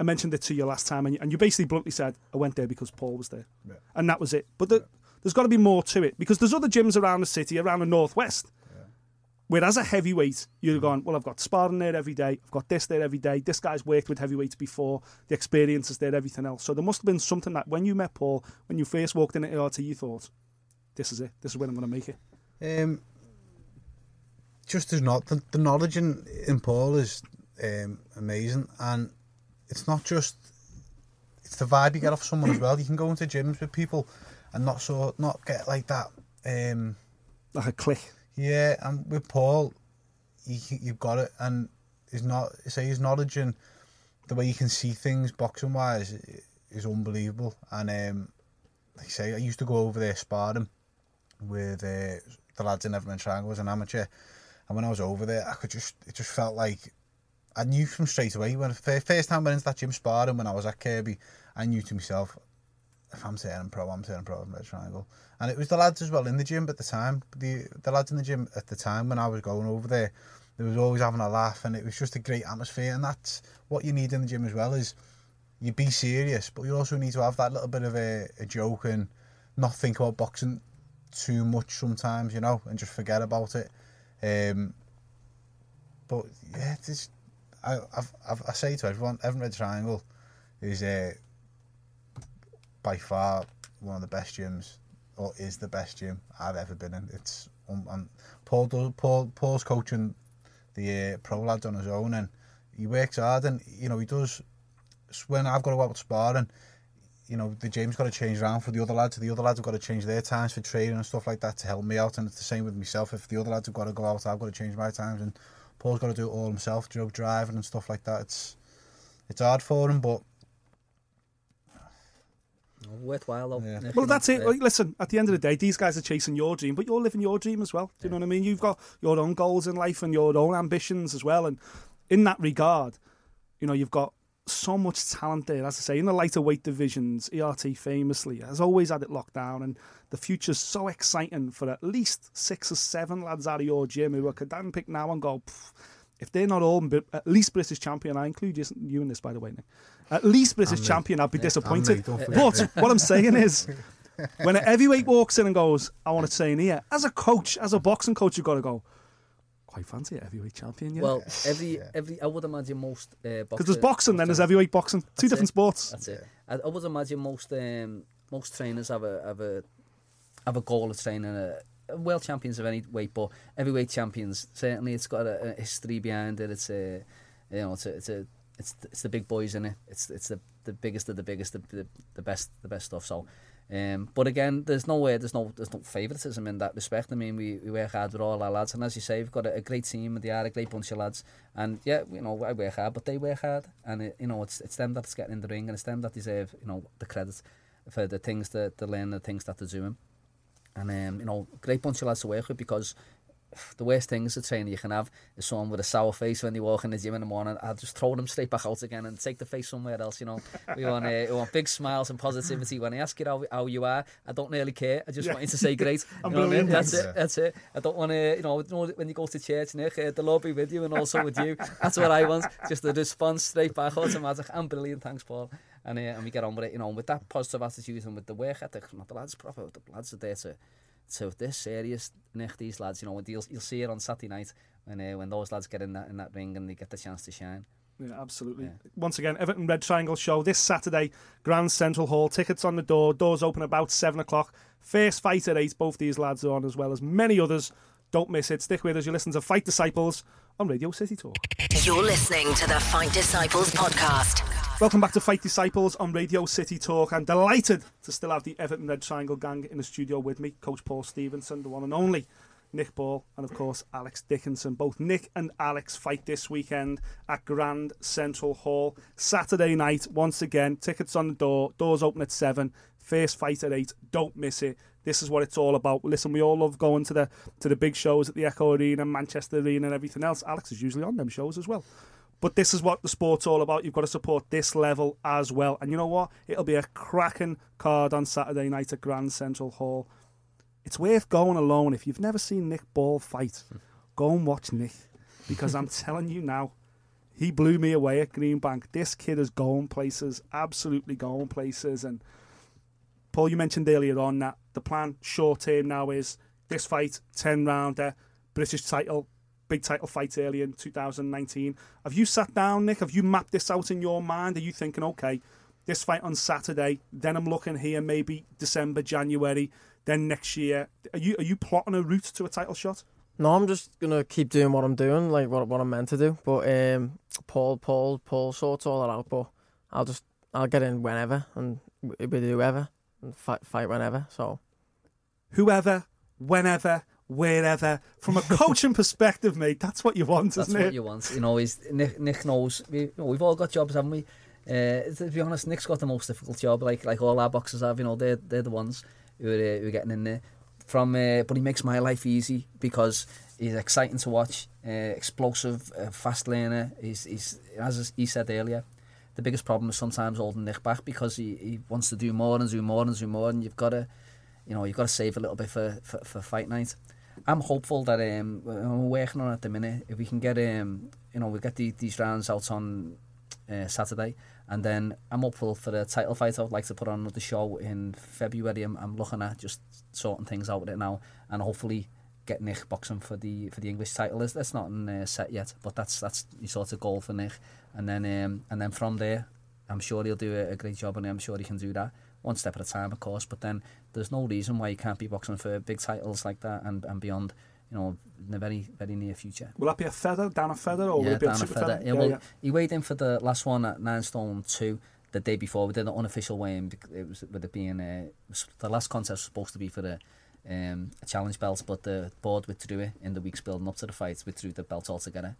I mentioned it to you last time, and you, and you basically bluntly said, "I went there because Paul was there," Yeah. and that was it. But the, there's got to be more to it because there's other gyms around the city, around the northwest. Where as a heavyweight, you're going, well, I've got sparring there every day. I've got this there every day. This guy's worked with heavyweights before. The experience is there, everything else. So there must have been something that when you met Paul, when you first walked in at ERT, you thought, this is it. This is when I'm going to make it. Um, just as not the, the knowledge in, in Paul is um, amazing, and it's not just it's the vibe you get off someone as well. You can go into gyms with people and not so not get like that. Um, Like a click. yeah, and with Paul, you, you've got it, and his not say his knowledge and the way you can see things boxing wise is unbelievable. And um, like I say, I used to go over there sparring with uh, the lads in Everton Triangle as an amateur, and when I was over there, I could just it just felt like I knew from straight away when the first time I went into that gym sparring when I was at Kirkby, I knew to myself. If I'm turning pro, I'm turning pro in Red Triangle. And it was the lads as well in the gym at the time. The the lads in the gym at the time when I was going over there, they was always having a laugh and it was just a great atmosphere. And that's what you need in the gym as well is you be serious, but you also need to have that little bit of a, a joke and not think about boxing too much sometimes, you know, and just forget about it. Um, but yeah, it's, I, I've, I've, I say to everyone, Everton Red Triangle is uh, by far one of the best gyms, or is the best gym I've ever been in. It's um, and Paul does Paul Paul's coaching the uh, pro lads on his own, and he works hard, and you know he does. When I've got to go out sparring, you know the gym's got to change around for the other lads. The other lads have got to change their times for training and stuff like that to help me out, and it's the same with myself. If the other lads have got to go out, I've got to change my times, and Paul's got to do it all himself, you know, driving and stuff like that. It's it's hard for him, but Worthwhile though. Yeah. Well, that's it. Like, listen, at the end of the day, these guys are chasing your dream, but you're living your dream as well. Do you know what I mean? You've got your own goals in life and your own ambitions as well. And in that regard, you know, you've got so much talent there. As I say, in the lighter weight divisions, ERT famously has always had it locked down, and the future's so exciting for at least six or seven lads out of your gym who I could then pick now and go. If they're not all at least British champion, I include you, in this, by the way, Nick. At least British me. champion, I'd be disappointed. me, don't forget But what I'm saying is, when a heavyweight walks in and goes, I want to train here, as a coach, as a boxing coach, you've got to go, quite fancy a heavyweight champion, yeah. Well, every every I would imagine most uh, because there's boxing, then there's heavyweight boxing, two That's different it. sports. That's it. I, I would imagine most um, most trainers have a have a have a goal of training a, a world champions of any weight, but heavyweight champions certainly it's got a, a history behind it. It's a you know it's a, it's a it's it's the big boys in it. It's it's the the biggest of the biggest, the the, the best the best stuff. So. Um, but again, there's no way, there's no, there's no favouritism in that respect. I mean, we, we work hard with all our lads, and as you say, we've got a, a great team, and they are a great bunch of lads. And yeah, you know, I work hard, but they work hard, and it, you know, it's it's them that's getting in the ring, and it's them that deserve, you know, the credit for the things that they learn, the things that they're doing. And um, you know, great bunch of lads to work with because the worst thing as a trainer you can have is someone with a sour face when they walk in the gym in the morning. I'll just throw them straight back out again and take the face somewhere else. You know, we want uh, we want big smiles and positivity. When I ask you how, how you are, I don't really care. I just Yeah. want you to say great. You know what I mean? That's it. That's it. I don't want to, you know, when you go to church, Nick, uh, the Lord be with you and also with you. That's what I want. Just a response straight back, automatic. I'm brilliant, thanks, Paul. And uh, and we get on with it. You know, with that positive attitude and with the work ethic. The lads proper. The lads are there to. So this serious, Nick, these lads, you know, you'll, you'll see it on Saturday night when uh, when those lads get in that in that ring and they get the chance to shine. Yeah, absolutely. Yeah. Once again, Everton Red Triangle show this Saturday, Grand Central Hall. Tickets on the door. Doors open about seven o'clock. First fight at eight. Both these lads are on as well as many others. Don't miss it. Stick with us. You listen to Fight Disciples on Radio City Talk. You're listening to the Fight Disciples podcast. Welcome back to Fight Disciples on Radio City Talk. I'm delighted to still have the Everton Red Triangle gang in the studio with me. Coach Paul Stevenson, the one and only. Nick Ball, and of course Alex Dickinson. Both Nick and Alex fight this weekend at Grand Central Hall. Saturday night, once again, tickets on the door, doors open at 7, first fight at 8. Don't miss it. This is what it's all about. Listen, we all love going to the to the big shows at the Echo Arena, Manchester Arena, and everything else. Alex is usually on them shows as well. But this is what the sport's all about. You've got to support this level as well. And you know what? It'll be a cracking card on Saturday night at Grand Central Hall. It's worth going alone. If you've never seen Nick Ball fight, go and watch Nick. Because I'm telling you now, he blew me away at Greenbank. This kid is going places, absolutely going places. And Paul, you mentioned earlier on that the plan short term now is this fight, 10 rounder, British title, big title fight early in 2019. Have you sat down, Nick? Have you mapped this out in your mind? Are you thinking, okay, this fight on Saturday, then I'm looking here maybe December, January, then next year? Are you are you plotting a route to a title shot? No, I'm just gonna keep doing what I'm doing, like what what I'm meant to do. But um, Paul, Paul, Paul sorts all that out. But I'll just I'll get in whenever and with whoever and fight fight whenever. So Whoever, whenever, wherever. From a coaching perspective, mate, that's what you want, That's isn't what it? you want. You know, he's, Nick, Nick knows. We, you know, we've all got jobs, haven't we? Uh, to be honest, Nick's got the most difficult job, like like all our boxers have. You know, they're they're the ones who are, uh, who are getting in there. From, uh, but he makes my life easy because he's exciting to watch, uh, explosive, uh, fast learner. He's he's as he said earlier. The biggest problem is sometimes holding Nick back because he, he wants to do more and do more and do more, and you've got to, you know, you've got to save a little bit for, for, for fight night. I'm hopeful that um, I'm working on it at the minute. If we can get, um, you know, we get the, these rounds out on uh, Saturday, and then I'm hopeful for a title fight. I would like to put on another show in February. I'm, I'm looking at just sorting things out with it now, and hopefully get Nick boxing for the for the English title. That's, that's not in, uh, set yet, but that's that's the sort of goal for Nick. And then um, and then from there, I'm sure he'll do a, a great job, and I'm sure he can do that. One step at a time, of course. But then there's no reason why you can't be boxing for big titles like that and, and beyond. You know, in the very very near future. Will that be a feather, down a feather, or will yeah, it be a super Feather. feather? Yeah, well, he weighed in for the last one at nine stone two the day before. We did an unofficial weigh-in. bec- It was with it being uh, the last contest was supposed to be for the um, a challenge belt, but the board withdrew it in the weeks building up to the fight. Withdrew the belt altogether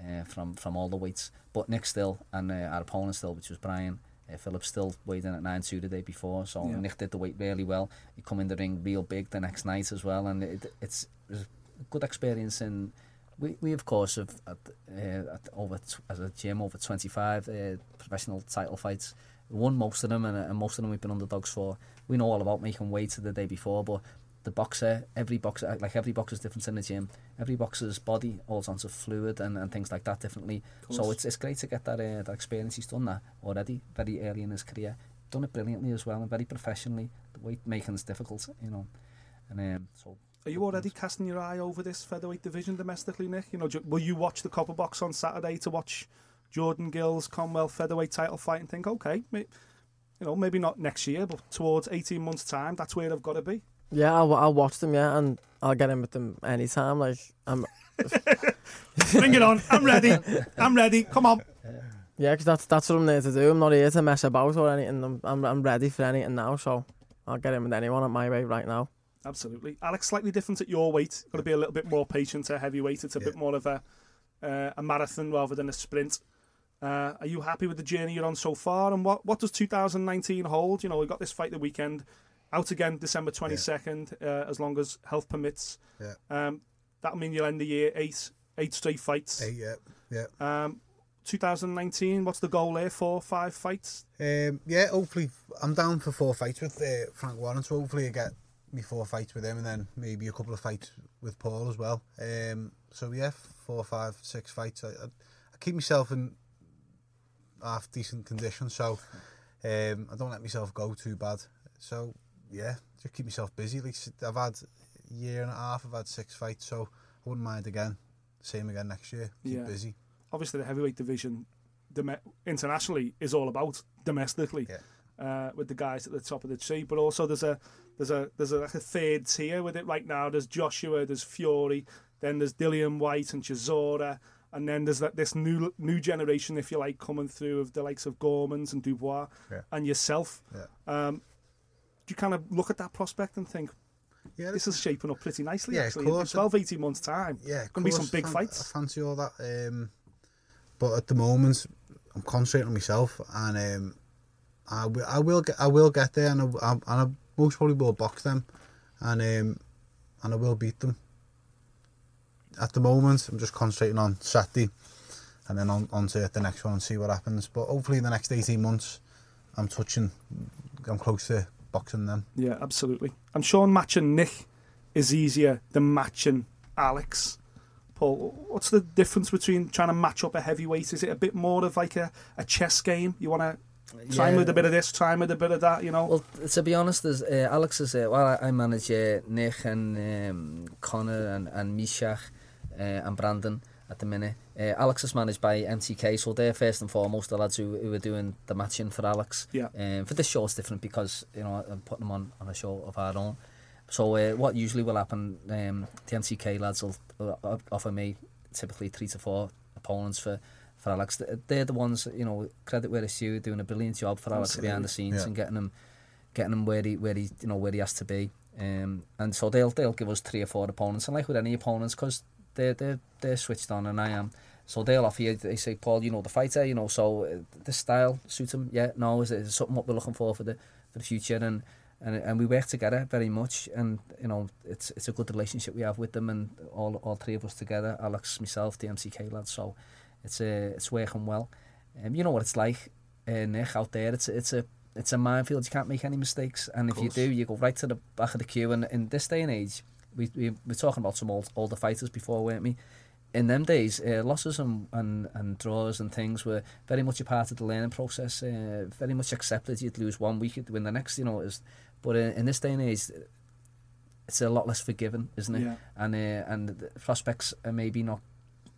uh, from from all the weights. But Nick still and uh, our opponent still, which was Brian. Uh, Phillips still weighed in at 9 2 the day before, so Yeah. Nick did the weight really well. He come in the ring real big the next night as well, and it, it's, it a good experience. And we, we of course have at, uh, at over t- as a gym over 25 uh, professional title fights. We won most of them, and, and most of them we've been underdogs for. We know all about making weight the day before, but the boxer, every boxer, like every boxer's different in the gym. Every boxer's body all sorts of fluid and, and things like that differently. So it's it's great to get that uh, that experience. He's done that already very early in his career. Done it brilliantly as well and very professionally. The weight making's difficult, you know. And um, so Are you already casting your eye over this featherweight division domestically, Nick? You know, will you watch the Copper Box on Saturday to watch Jordan Gill's Commonwealth featherweight title fight and think, okay, may, you know, maybe not next year, but towards eighteen months' time, that's where I've got to be. Yeah, I'll, I'll watch them. Yeah, and I'll get in with them anytime. Like I'm Bring it on! I'm ready. I'm ready. Come on. Yeah, 'cause that's that's what I'm there to do. I'm not here to mess about or anything. I'm I'm, I'm ready for anything now, so I'll get in with anyone at my weight right now. Absolutely. Alex, slightly different at your weight. Got to be a little bit more patient at heavyweight. It's a bit more of a uh, a marathon rather than a sprint. Uh, are you happy with the journey you're on so far? And what, what does 2019 hold? You know, we've got this fight the weekend, out again December 22nd, uh, as long as health permits. Yeah. Um, that'll mean you'll end the year eight eight straight fights. Eight, yeah, yeah. Um, 2019, what's the goal there? Four, five fights? Um, yeah, hopefully I'm down for four fights with uh, Frank Warren, so hopefully I get me four fights with him and then maybe a couple of fights with Paul as well. Um, so yeah, four, five, six fights. I, I, I keep myself in half decent condition, so um, I don't let myself go too bad. So yeah, just keep myself busy. Like I've had a year and a half, I've had six fights, so I wouldn't mind again. Same again next year. Keep Yeah. busy. obviously the heavyweight division internationally is all about domestically Yeah. uh, with the guys at the top of the tree, but also there's a there's a there's a, like a third tier with it right now. There's Joshua, there's Fury, then there's Dillian Whyte and Chisora, and then there's that this new new generation, if you like, coming through of the likes of Gormans and Dubois Yeah. and yourself. Yeah. Um, you kind of look at that prospect and think, Yeah, this is shaping up pretty nicely. Yeah, of course. in 12, 18 months time. yeah, of gonna be some big fan- fights. I fancy all that. Um, but at the moment, I'm concentrating on myself, and um, I will, will get, I will get there, and I, I, and I most probably will box them, and um, and I will beat them. At the moment, I'm just concentrating on Saturday, and then on, on to the next one and see what happens. But hopefully, in the next 18 months, I'm touching, I'm close to boxing them. Yeah, absolutely. I'm sure matching Nick is easier than matching Alex. Paul, what's the difference between trying to match up a heavyweight? Is it a bit more of like a, a chess game? You want to Time Yeah. with a bit of this, time with a bit of that, you know? Well, to be honest, there's, uh, Alex is, uh, well, I, I manage uh, Nick and um, Connor and, and Mishach uh, and Brandon at the minute. Uh, Alex is managed by MTK, so they're first and foremost the lads who, who are doing the matching for Alex. Yeah. Um, for this show, it's different because, you know, I'm putting them on, on a show of our own. So uh, what usually will happen, um, the MTK lads will, will offer me typically three to four opponents for, for Alex. They're the ones, you know, credit where it's due, doing a brilliant job for Alex behind the scenes Yeah. and getting him getting him where he where he you know where he has to be. Um, and so they'll they'll give us three or four opponents, and like with any opponents, because they're they're they're switched on, and I am. So they'll offer you. They say, Paul, you know the fighter, you know, so uh, this style suits him. Yeah, no, is it is something what we're looking for for the for the future, and and and we work together very much, and you know it's it's a good relationship we have with them, and all all three of us together, Alex, myself, the MTK lads. So it's uh, it's working well. Um, you know what it's like, uh, Nick, out there. It's it's a it's a minefield. You can't make any mistakes, and if you do, you go right to the back of the queue. And in this day and age, we we we're talking about some old older fighters before, weren't we? In them days, uh, losses and, and, and draws and things were very much a part of the learning process. Uh, very much accepted. You'd lose one week, you'd win the next. You know, was, but in, in this day and age, it's a lot less forgiving, isn't it? Yeah. And uh, and the prospects are maybe not,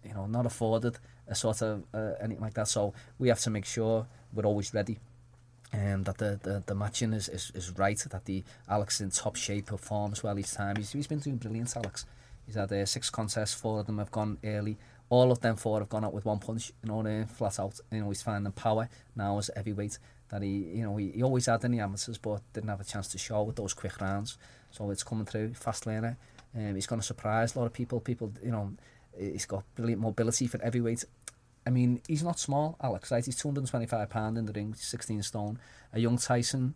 you know, not afforded a sort of uh, anything like that. So we have to make sure we're always ready. Um, that the, the, the matching is, is, is right, that the Alex in top shape, performs well each time. He's, he's been doing brilliant, Alex. He's had uh, six contests, four of them have gone early. All of them four have gone out with one punch, you know, uh, flat out. You know, he's finding power now as heavyweight that he, you know, he, he always had in the amateurs, but didn't have a chance to show with those quick rounds. So it's coming through, fast learner. Um, he's going to surprise a lot of people. People, you know, he's got brilliant mobility for heavyweight. I mean, he's not small, Alex, right? He's 225 pound in the ring, 16 stone. A young Tyson,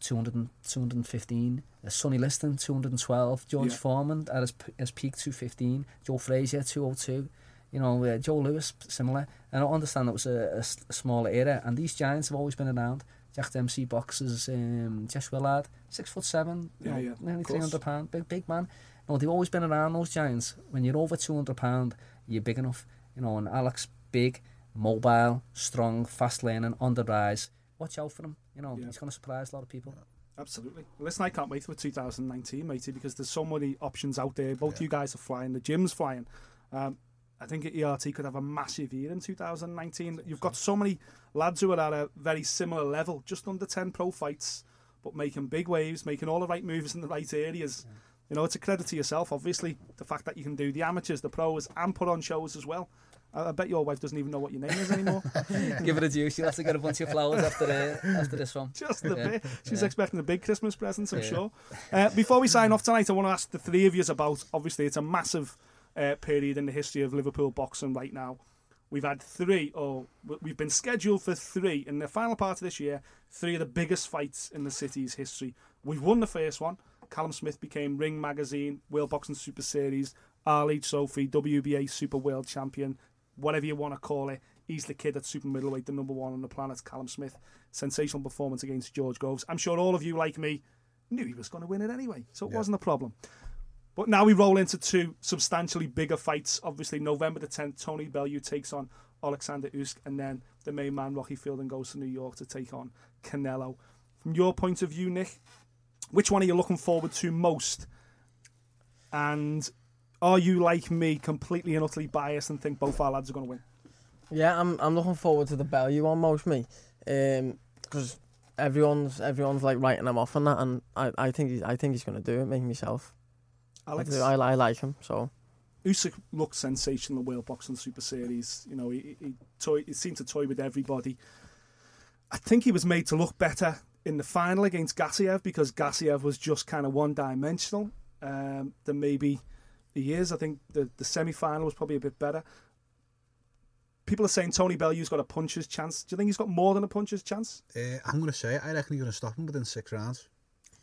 200, and- 215. A Sonny Liston, 212. George Yeah. Foreman at his, his peak, 215. Joe Frazier, 202. You know, uh, Joe Louis, similar. And I understand that was a smaller era. And these giants have always been around. Jack Dempsey boxers, um, Jess Willard, six foot seven, Yeah, know, yeah, nearly 300 pound, big, big man. No, they've always been around those giants. When you're over 200 pound, you're big enough. You know, and Alex, big, mobile, strong, fast learning, on the rise. Watch out for him. You know, Yeah. he's going to surprise a lot of people. Absolutely. Listen, I can't wait for 2019, matey, because there's so many options out there. Both you guys are flying, the gym's flying. Um, I think ERT could have a massive year in 2019. You've got so many lads who are at a very similar level, just under 10 pro fights, but making big waves, making all the right moves in the right areas. You know, it's a credit to yourself, obviously, the fact that you can do the amateurs, the pros, and put on shows as well. I, I bet your wife doesn't even know what your name is anymore. Give it a due. She'll have to get a bunch of flowers after uh, after this one. Just the Yeah. bit. She's Yeah. expecting a big Christmas present, I'm Yeah. sure. Uh, before we sign off tonight, I want to ask the three of you about. Obviously, it's a massive uh, period in the history of Liverpool boxing right now. We've had three, or we've been scheduled for three in the final part of this year. Three of the biggest fights in the city's history. We've won the first one. Callum Smith became Ring Magazine, World Boxing Super Series, Ali Trophy, WBA Super World Champion, whatever you want to call it. He's the kid at super middleweight, the number one on the planet, Callum Smith. Sensational performance against George Groves. I'm sure all of you, like me, knew he was going to win it anyway, so it wasn't a problem. But now we roll into two substantially bigger fights. Obviously, November the 10th, Tony Bellew takes on Alexander Usyk, and then the main man, Rocky Fielding, goes to New York to take on Canelo. From your point of view, Nick, which one are you looking forward to most? And are you like me, completely and utterly biased, and think both our lads are going to win? Yeah, I'm I'm looking forward to the Bellew one most me, because everyone's everyone's like writing him off on that, and I, I think he's I think he's gonna do it. Me myself, I, Alex, do, I, I like him. So Usyk looked sensational in the World Boxing Super Series. You know, he, he, toy, he seemed to toy with everybody. I think he was made to look better in the final against Gassiev because Gassiev was just kind of one dimensional. Um, then maybe he is. I think the, the semi final was probably a bit better. People are saying Tony Bellew's got a puncher's chance. Do you think he's got more than a puncher's chance? Uh, I'm going to say it. I reckon he's going to stop him within six rounds.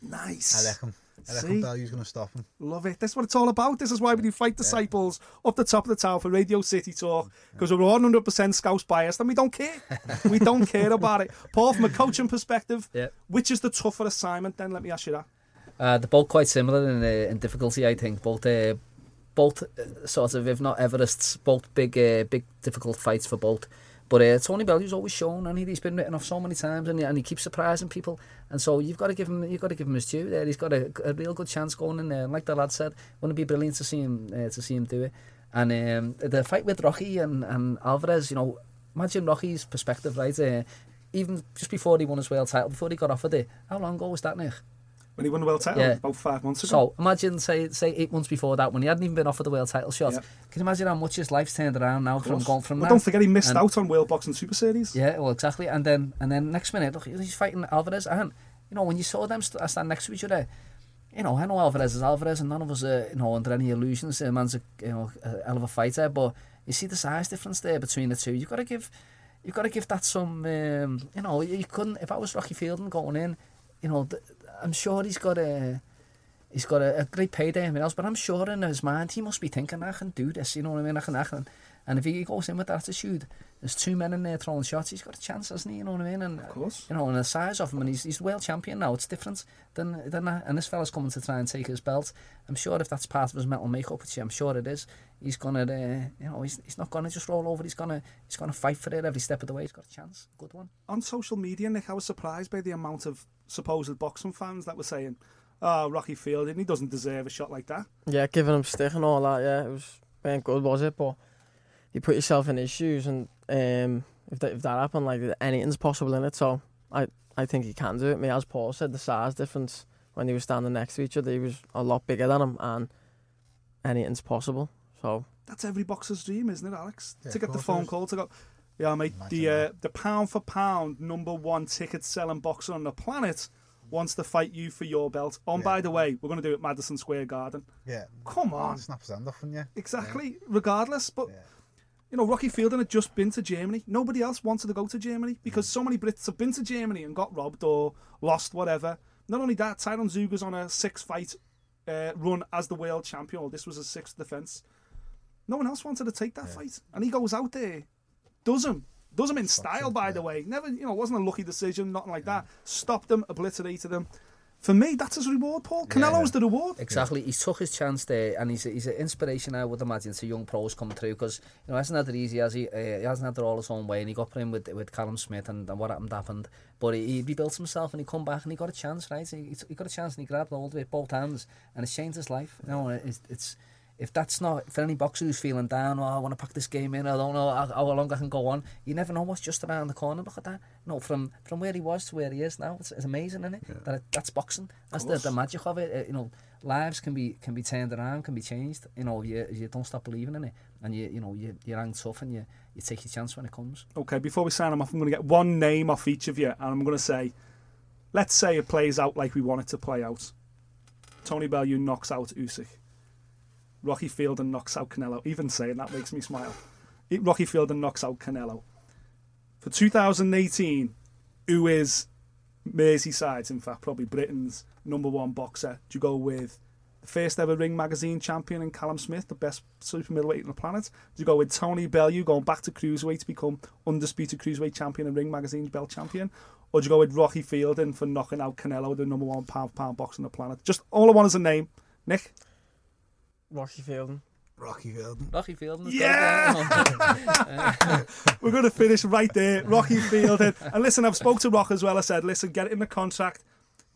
Nice. I reckon. I reckon See? Bellew's going to stop him. Love it. That's what it's all about. This is why we do Fight Disciples up the top of the tower for Radio City Talk because we're 100% Scouse biased and we don't care. we don't care about it. Paul, from a coaching perspective, Yeah. which is the tougher assignment then? Let me ask you that. Uh, they're both quite similar in, uh, in difficulty, I think. Both, uh, both uh, sort of, if not Everest's, both big, uh, big difficult fights for both. But uh, Tony Bellew's always shown, and he, he's been written off so many times, and he, and he keeps surprising people. And so you've got to give him, you've got to give him his due. There, he's got a, a real good chance going in there. And like the lad said, wouldn't it be brilliant to see him, uh, to see him do it? And um, the fight with Rocky and, and Alvarez, you know, imagine Rocky's perspective, right? Uh, even just before he won his world title, before he got offered it, how long ago was that, Nick? when he won the world title yeah. about five months ago. So imagine, say, say eight months before that, when he hadn't even been offered the world title shot. Yeah. Can you imagine how much his life's turned around now from going from well, that? Don't forget he missed and, out on World Boxing Super Series. Yeah, well, exactly. And then and then next minute, look, he's fighting Alvarez. And, you know, when you saw them st stand next to each other, you know, I know Alvarez is Alvarez, and none of us are, you know, under any illusions. The man's a, you know, a hell of a fighter, but you see the size difference there between the two. You've got to give... You've got to give that some, um, you know, you couldn't, if I was Rocky Fielding going in, you know, I'm sure he's got a. He's got a, a great payday and everything else, but I'm sure in his mind he must be thinking, I can do this, you know what I mean? I can, I can. And if he goes in with that attitude, there's two men in there throwing shots, he's got a chance, hasn't he? You know what I mean? And, of course. You know, and the size of him, and he's, he's world champion now, it's different than, than that. And this fella's coming to try and take his belt. I'm sure if that's part of his mental makeup, which I'm sure it is, he's gonna, uh, you know, he's, he's not gonna just roll over. He's gonna, he's gonna fight for it every step of the way. He's got a chance, good one. on social media, Nick, I was surprised by the amount of supposed boxing fans that were saying, "Oh, Rocky Fielding, he doesn't deserve a shot like that." Yeah, giving him stick and all that. Yeah, it was weren't good, was it? But you put yourself in his shoes, and um, if that if that happened, like anything's possible in it. So I I think he can do it. Me, as Paul said, the size difference when he was standing next to each other, he was a lot bigger than him, and anything's possible. So That's every boxer's dream, isn't it, Alex? Yeah, to get the phone call to go, yeah, mate, Imagine the uh, the pound for pound number one ticket selling boxer on the planet wants to fight you for your belt. Oh, and by the way, we're going to do it at Madison Square Garden. Yeah. Come on. Snaps hand off on you. Exactly, regardless. But Yeah. You know, Rocky Fielding had just been to Germany. Nobody else wanted to go to Germany because so many Brits have been to Germany and got robbed or lost, whatever. Not only that, Tyron Zeuge's on a six-fight uh, run as the world champion. This was his sixth defence. No one else wanted to take that fight, and he goes out there, does him, does him in style, by the way. Never, you know, it wasn't a lucky decision, nothing like that. Stopped them, obliterated them. for me, that's his reward, Paul. Canelo's yeah. the reward. Exactly. He took his chance there, and he's, he's an inspiration, I would imagine, to young pros coming through, because you know, hasn't had it easy, has he? Uh, he hasn't had it all his own way, and he got put in with, with Callum Smith, and, and what happened happened. But he, he built himself, and he come back, and he got a chance, right? He, he got a chance, and he grabbed hold of it both hands, and it's changed his life. You know, it's... it's if that's not for any boxer who's feeling down, oh, I want to pack this game in, I don't know how, how long I can go on. You never know what's just around the corner. Look at that. Know, from from where he was to where he is now, it's, it's amazing, isn't it? That that's boxing. That's the, the magic of it. Uh, you know, lives can be can be turned around, can be changed. You know, you you don't stop believing in it, and you you know you you hang tough and you you take your chance when it comes. Okay, before we sign them off, I'm going to get one name off each of you, and I'm going to say, let's say it plays out like we want it to play out. Tony Bellew knocks out Usyk. Rocky Fielding knocks out Canelo. Even saying that makes me smile. Rocky Fielding knocks out Canelo. For 2018, who is Merseyside's, in fact, probably Britain's number one boxer? Do you go with the first ever Ring Magazine champion in Callum Smith, the best super middleweight on the planet? Do you go with Tony Bellew going back to cruiserweight to become undisputed cruiserweight champion and Ring Magazine's belt champion? Or do you go with Rocky Fielding for knocking out Canelo, the number one pound pound boxer on the planet? Just all I want is a name. Nick? Rocky Fielding. Rocky Fielding. Rocky Fielding. Yeah! We're going to finish right there. Rocky Fielding. And listen, I've spoke to Rock as well. I said, listen, get it in the contract.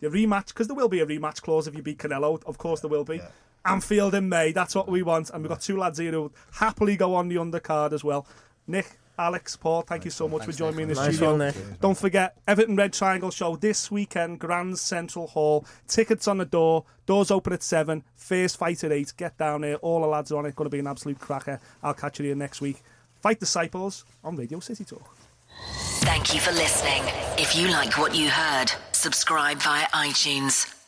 Your rematch, because there will be a rematch clause if you beat Canelo. Of course, there will be. And Fielding May. That's what we want. And we've got two lads here who will happily go on the undercard as well. Nick, Alex, Paul, thank you so much for joining me in the Nice studio. one, Nick. Don't forget, Everton Red Triangle show this weekend, Grand Central Hall. Tickets on the door. Doors open at 7. First fight at 8. Get down here. All the lads are on it. Going to be an absolute cracker. I'll catch you here next week. Fight Disciples on Radio City Talk. Thank you for listening. If you like what you heard, Subscribe via iTunes.